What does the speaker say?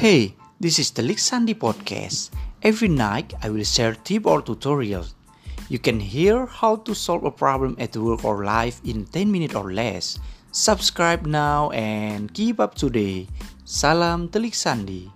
Hey, this is the Sandy podcast. Every night I will share tips or tutorials. You can hear how to solve a problem at work or life in 10 minutes or less. Subscribe now and keep up to date. Salam Telik Sandi.